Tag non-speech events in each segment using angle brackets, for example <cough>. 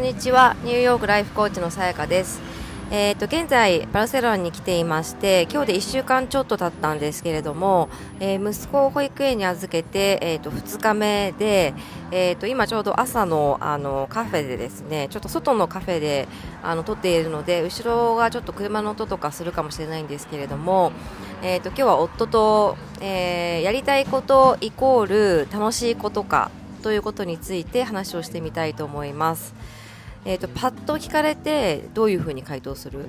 んにちはニューヨークライフコーチのさやかですえーと、現在バルセロナに来ていまして今日で1週間ちょっと経ったんですけれども、えー、息子を保育園に預けて、えーと、2日目で、えーと、今ちょうど朝のあのカフェでですねちょっと外のカフェであの撮っているので後ろがちょっと車の音とかするかもしれないんですけれども、えー、と今日は夫と、えー、やりたいことイコール楽しいことかということについて話をしてみたいと思います。えーと、パッと聞かれてどういうふうに回答する？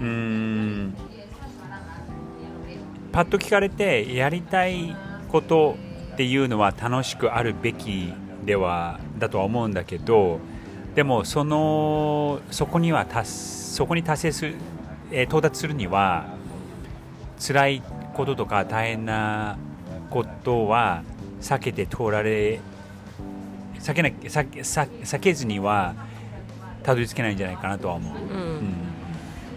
うん。パッと聞かれてやりたいことっていうのは楽しくあるべきではだとは思うんだけどでもそのそこには達そこに達成する、えー、到達するには辛いこととか大変なことは避けて通られ避けな避避けずにはたどり着けないんじゃないかなとは思う。うん、うん。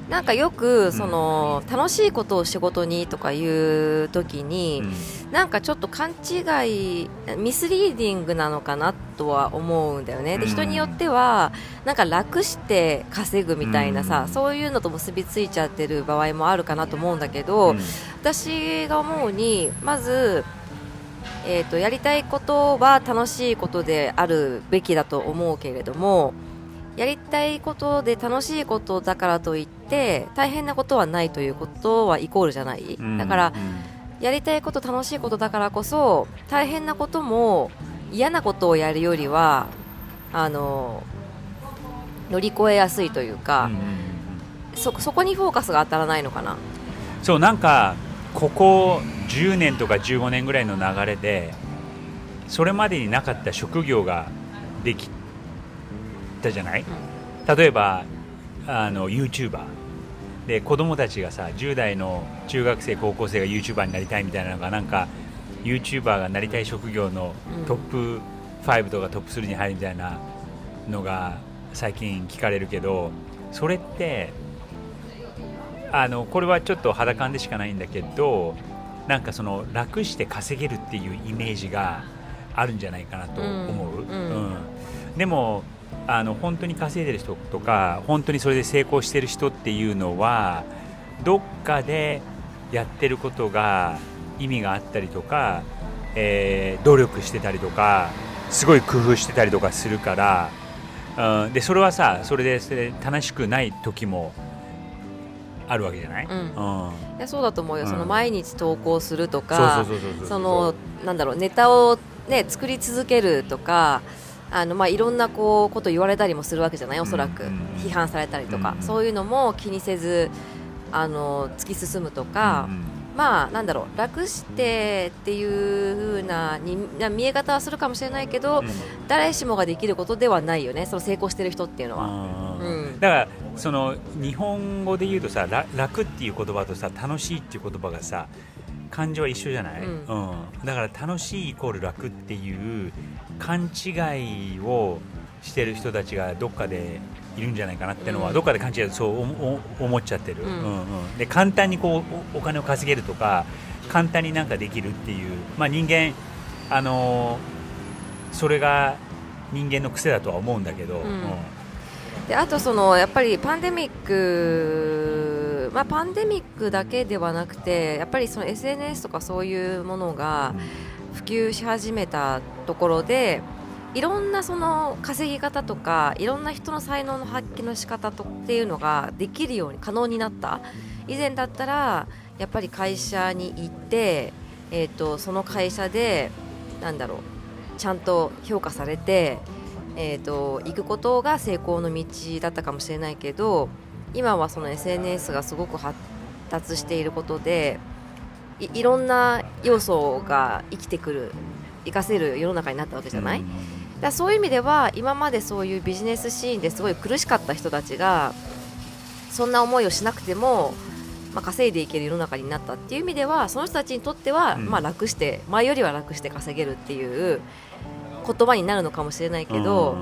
なんかよくその、うん、楽しいことを仕事にとかいう時に、うん、なんかちょっと勘違いミスリーディングなのかなとは思うんだよね。で人によってはなんか楽して稼ぐみたいなさ、うん、そういうのと結びついちゃってる場合もあるかなと思うんだけど、私が思うにまずえーと、やりたいことは楽しいことであるべきだと思うけれどもやりたいことで楽しいことだからといって大変なことはないということはイコールじゃない、うん、だから、うん、やりたいこと楽しいことだからこそ大変なことも嫌なことをやるよりはあの乗り越えやすいというか、うん、そそこにフォーカスが当たらないのかな。そうなんかここ10年とか15年ぐらいの流れでそれまでになかった職業ができたじゃない、例えばあの YouTuber で子供たちがさ10代の中学生高校生が YouTuber になりたいみたいなのがなんか YouTuber がなりたい職業のトップ5とかトップ3に入るみたいなのが最近聞かれるけどそれってあのこれはちょっと肌感でしかないんだけどなんかその楽して稼げるっていうイメージがあるんじゃないかなと思う、うん、うん。うん、でもあの本当に稼いでる人とか本当にそれで成功してる人っていうのはどっかでやってることが意味があったりとか、えー、努力してたりとかすごい工夫してたりとかするから、うん、でそれはさそれで楽しくない時もあるわけじゃない、うん、いやそうだと思うよ、その毎日投稿するとかそのなんだろうネタを、ね、作り続けるとかあのまあいろんなこうこと言われたりもするわけじゃない？おそらく、批判されたりとか、そういうのも気にせずあの突き進むとか、まあなんだろう楽してっていう風なに見え方はするかもしれないけど、誰しもができることではないよね。その成功してる人っていうのは。うん、だからその日本語で言うとさ楽っていう言葉とさ楽しいっていう言葉がさ感情は一緒じゃない、うん、うん、だから楽しいイコール楽っていう勘違いをしてる人たちがどっかでいるんじゃないかなっていうのは、うん、どっかで勘違いそう思っちゃってる、うん。うんうん、で簡単にこうお金を稼げるとか簡単になんかできるっていう、まあ、人間あのー、それが人間の癖だとは思うんだけど、うんであとそのやっぱりパンデミック、まあ、パンデミックだけではなくてやっぱりその SNS とかそういうものが普及し始めたところでいろんなその稼ぎ方とかいろんな人の才能の発揮の仕方とっていうのができるように可能になった。以前だったらやっぱり会社に行って、えーとその会社でなんだろうちゃんと評価されてえーと、行くことが成功の道だったかもしれないけど今はその SNS がすごく発達していることでいいろんな要素が生きてくる活かせる世の中になったわけじゃない、だそういう意味では今までそういうビジネスシーンですごい苦しかった人たちがそんな思いをしなくても、まあ、稼いでいける世の中になったっていう意味ではその人たちにとっては、まあ、楽して前よりは楽して稼げるっていう言葉になるのかもしれないけど、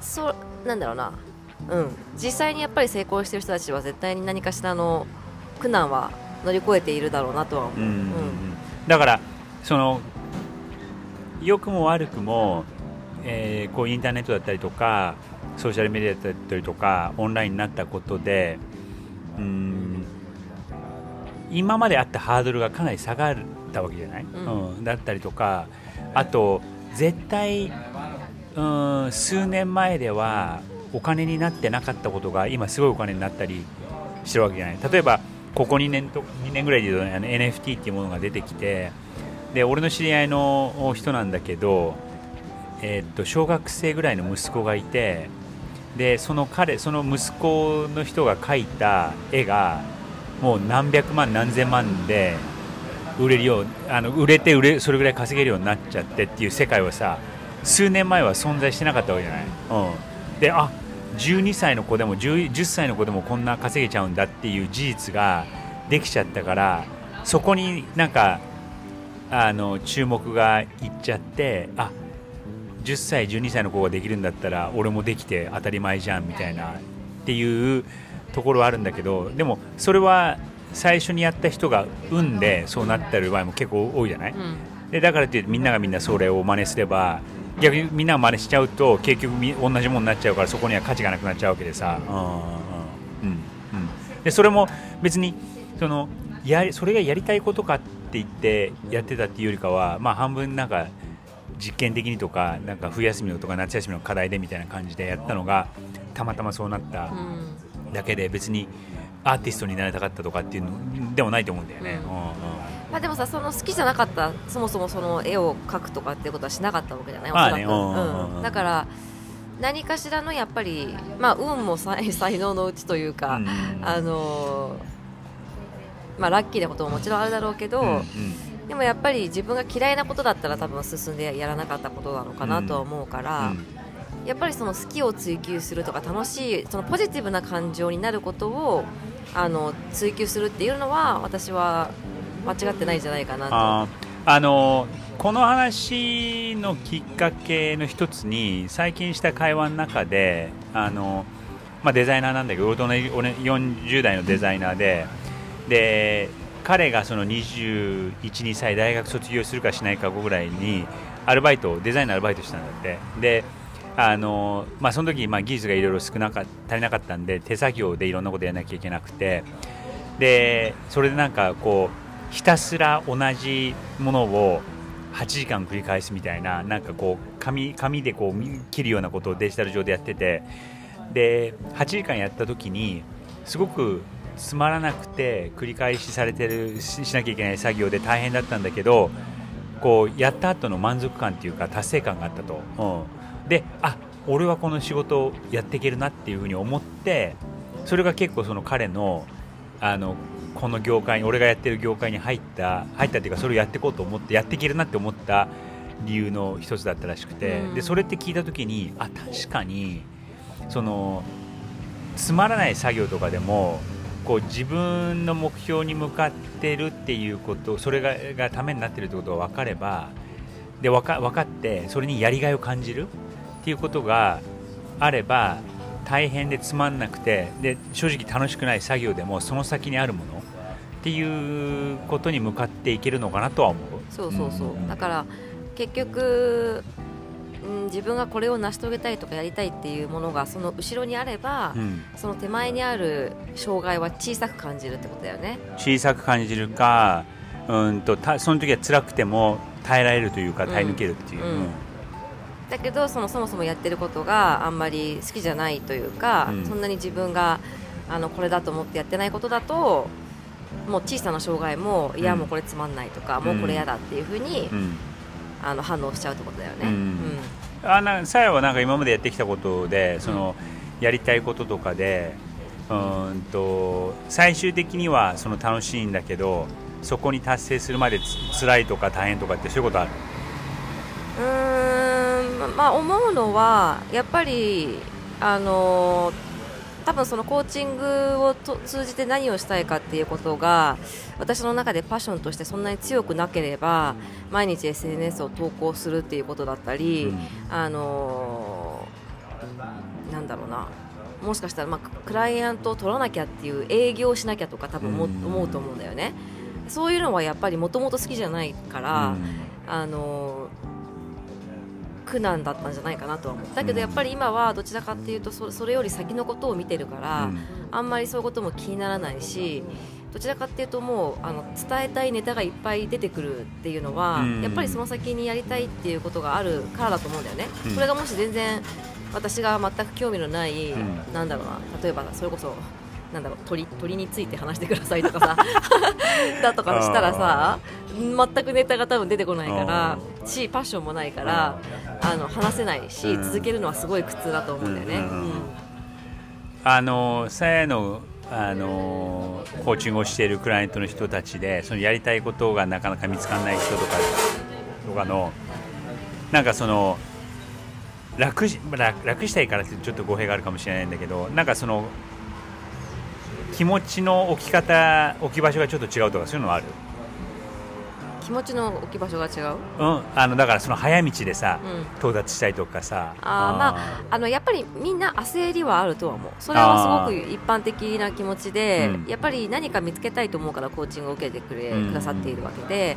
そうなんだろうな、うん、実際にやっぱり成功してる人たちは絶対に何かしらの苦難は乗り越えているだろうなとは思う、うん、だからその良くも悪くもえーこうインターネットだったりとかソーシャルメディアだったりとかオンラインになったことでうん今まであったハードルがかなり下がったわけじゃない、うん。うん。だったりとかあと絶対うん数年前ではお金になってなかったことが今すごいお金になったりしてるわけじゃない。例えばここ2年と2年ぐらいで言うとあの NFT っていうものが出てきてで俺の知り合いの人なんだけど、えーっと小学生ぐらいの息子がいてでその彼その息子の人が描いた絵がもう何百万何千万で売れるようあの売れて売れそれぐらい稼げるようになっちゃってっていう世界はさ数年前は存在してなかったわけじゃない、うん、であ12歳の子でも 10, 10歳の子でもこんな稼げちゃうんだっていう事実ができちゃったからそこになんかあの注目がいっちゃってあ10歳12歳の子ができるんだったら俺もできて当たり前じゃんみたいなっていうところはあるんだけどでもそれは最初にやった人が運でそうなってる場合も結構多いじゃない、うん。でだからってみんながみんなそれを真似すれば逆にみんなが真似しちゃうと結局み同じものになっちゃうからそこには価値がなくなっちゃうわけでさ、うんうん。でそれも別にそのやりそれがやりたいことかって言ってやってたっていうよりかは、まあ、半分なんか実験的にとかなんか冬休みのとか夏休みの課題でみたいな感じでやったのがたまたまそうなったうん。だけで別にアーティストになりたかったとかっていうのでもないと思うんだよね。うん。うんうん。まあ、でもさその好きじゃなかったそもそもその絵を描くとかっていうことはしなかったわけじゃない、まあね。おそらく。うんうんうんうん。だから何かしらのやっぱり、まあ、運も才才能のうちというか、うんあのーまあ、ラッキーなことももちろんあるだろうけど、うんうん。でもやっぱり自分が嫌いなことだったら多分進んでやらなかったことなのかなとは思うから、やっぱりその好きを追求するとか楽しいそのポジティブな感情になることをあの追求するっていうのは私は間違ってないんじゃないかなと。ああのこの話のきっかけの一つに最近した会話の中であの、まあ、デザイナーなんだけど俺と40代のデザイナーでで彼がその21、2歳大学卒業するかしないか後ぐらいにアルバイトデザインのアルバイトしたんだってであの、まあ、その時、まあ、技術がいろいろ少なか足りなかったんで手作業でいろんなことやらなきゃいけなくてでそれでなんかこうひたすら同じものを8時間繰り返すみたいななんかこう紙紙でこう切るようなことをデジタル上でやっててで8時間やった時にすごくつまらなくて繰り返しされてるししなきゃいけない作業で大変だったんだけどこうやった後の満足感っていうか達成感があったと、うん、であ俺はこの仕事をやっていけるなっていうふうに思ってそれが結構その彼のあのこの業界に俺がやってる業界に入った入ったっていうかそれをやっていこうと思ってやっていけるなって思った理由の一つだったらしくて、うん。でそれって聞いた時にあ確かにそのつまらない作業とかでもこう自分の目標に向かってるっていうことそれががためになってるってことが分かればで分か分かってそれにやりがいを感じるっていうことがあれば大変でつまんなくてで正直楽しくない作業でもその先にあるものっていうことに向かっていけるのかなとは思う。そうそうそう、ん。だから結局、うん、自分がこれを成し遂げたいとかやりたいっていうものがその後ろにあれば、うん。その手前にある障害は小さく感じるってことだよね。小さく感じるかうんとたその時は辛くても耐えられるというか耐え抜けるっていう、うん。うんだけどそのそもそもやってることがあんまり好きじゃないというか、うん。そんなに自分があのこれだと思ってやってないことだともう小さな障害もいやうんもうこれつまんないとか、もうこれ嫌だっていうふうに、うん。あの反応しちゃうってことだよね。うん。あなさやはなんか今までやってきたことでその、やりたいこととかでうーんと最終的にはその楽しいんだけどそこに達成するまでつ辛いとか大変とかってそういうことある？うーんまあ思うのはやっぱりあの多分そのコーチングをと通じて何をしたいかっていうことが私の中でパッションとしてそんなに強くなければ毎日 SNS を投稿するっていうことだったり、うん。あのなんだろうなもしかしたら、まあ、クライアントを取らなきゃっていう営業をしなきゃとか多分思うと思うんだよね。そういうのはやっぱりもともと好きじゃないから、あの苦難だったんじゃないかなとは思う。だけどやっぱり今はどちらかっていうとそそれより先のことを見てるから、うん。あんまりそういうことも気にならないしどちらかっていうともうあの伝えたいネタがいっぱい出てくるっていうのは、うん。やっぱりその先にやりたいっていうことがあるからだと思うんだよね、うん。それがもし全然私が全く興味のない、うん。なんだろうな例えばそれこそなんだろう鳥鳥について話してくださいとかさ <laughs> だとかしたらさ全くネタが多分出てこないからしパッションもないからあの話せないし、うん。続けるのはすごい苦痛だと思うんだよね。あのさやのあのコーチングをしているクライアントの人たちでそのやりたいことがなかなか見つからない人とかとかのなんかその楽し楽楽したいからってちょっと語弊があるかもしれないんだけどなんかその気持ちの置き方置き場所がちょっと違うとかそういうのはある、気持ちの置き場所が違う、うん、あのだからその早道でさ、うん。到達したいとかさ。あーまああのやっぱりみんな焦りはあるとは思う。それはすごく一般的な気持ちで、うん。やっぱり何か見つけたいと思うからコーチングを受けてくれ、うん。くださっているわけで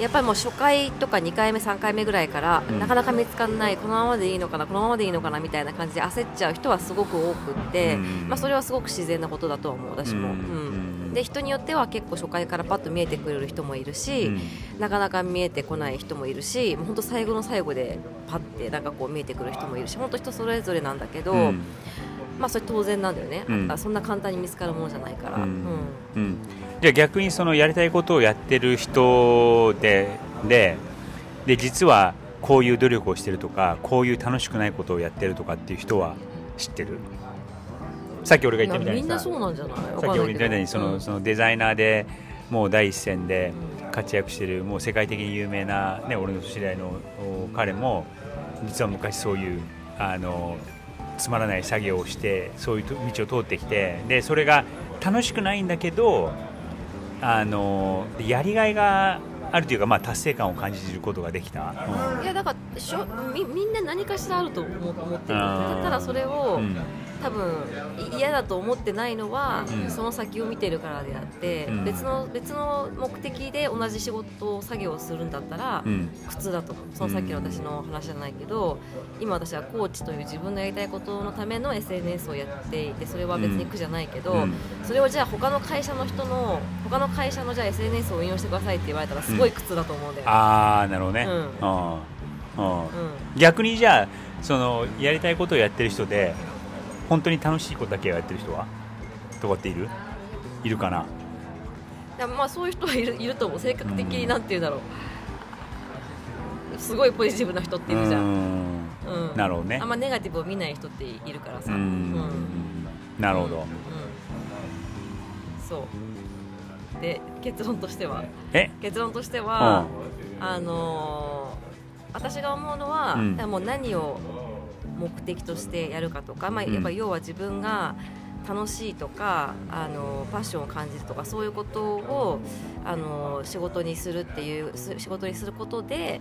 やっぱりもう初回とか2回目3回目ぐらいから、うん。なかなか見つからないこのままでいいのかなこのままでいいのかなみたいな感じで焦っちゃう人はすごく多くって、うん。まあ、それはすごく自然なことだとは思う私も、ううんんで人によっては結構初回からパッと見えてくれる人もいるし、うん。なかなか見えてこない人もいるし本当最後の最後でパッてなんかこう見えてくる人もいるし本当人それぞれなんだけど、うん。まあそれ当然なんだよね、うん。あそんな簡単に見つかるものじゃないから、じゃあ逆にそのやりたいことをやってる人ででで実はこういう努力をしてるとかこういう楽しくないことをやってるとかっていう人は知ってる？さっき俺が言ったみたいみんなそうなんじゃない？わさっき俺言ったみたいにその,、うん。そのデザイナーでもう第一線で活躍してるもう世界的に有名な、ね、俺の知り合いのお彼も実は昔そういうあのつまらない作業をしてそういう道を通ってきてでそれが楽しくないんだけどあのやりがいがあるというか、まあ、達成感を感じることができた。いやだからしょみみんな何かしらあると思思ってる。ただそれを、うん多分い嫌だと思ってないのは、うん。その先を見てるからであって、うん。別の別の目的で同じ仕事を作業をするんだったら、うん。苦痛だとそのさっきの私の話じゃないけど、今私はコーチという自分のやりたいことのための SNS をやっていてそれは別に苦じゃないけど、うん。それをじゃあ他の会社の人の他の会社のじゃあ SNS を運用してくださいって言われたらすごい苦痛だと思うんだよね。ああなるほどね、うん。逆にじゃあそのやりたいことをやってる人で本当に楽しいことだけをやってる人は？とかっている？いるかな？まあそういう人はいるいると思う。性格的になんていうんだろう。すごいポジティブな人っているじゃん、ううん。んなるほどね。あんまネガティブを見ない人っているからさ。うん。うん。なるほど、うん。そう。で結論としては。え？結論としては、あのー私が思うのは、うん。もう何を目的としてやるかとか、まあ、うんやっぱり要は自分が楽しいとか、あのパッションを感じるとかそういうことを、あの仕事にするっていうす仕事にすることで、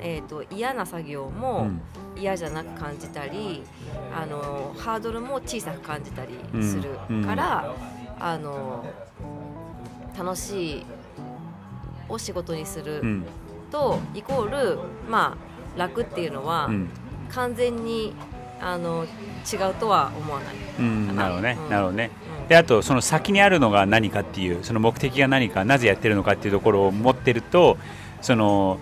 えー、と嫌な作業うもん。嫌じゃなく感じたり、あのハードルも小さく感じたりするうん。から、あの楽しいを仕事にする。うん。とイコール、まあ、楽っていうのは、うん完全にあの違うとは思わない、うんなるほどね、うん。なるほどね。うん。であとその先にあるのが何かっていうその目的が何かなぜやってるのかっていうところを持ってるとその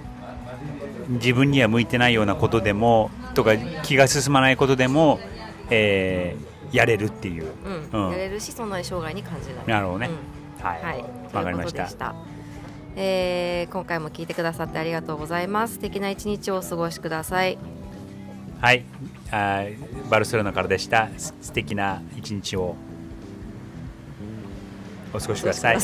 自分には向いてないようなことでもとか気が進まないことでも、えーやれるっていう。うん。うん。やれるしそんなに生涯に感じない。なるほどね、うん。はい。はい、わかりました。えー今回も聞いてくださってありがとうございます。素敵な一日をお過ごしください。はい。あバルセロナからでした。素敵な一日をお過ごしください。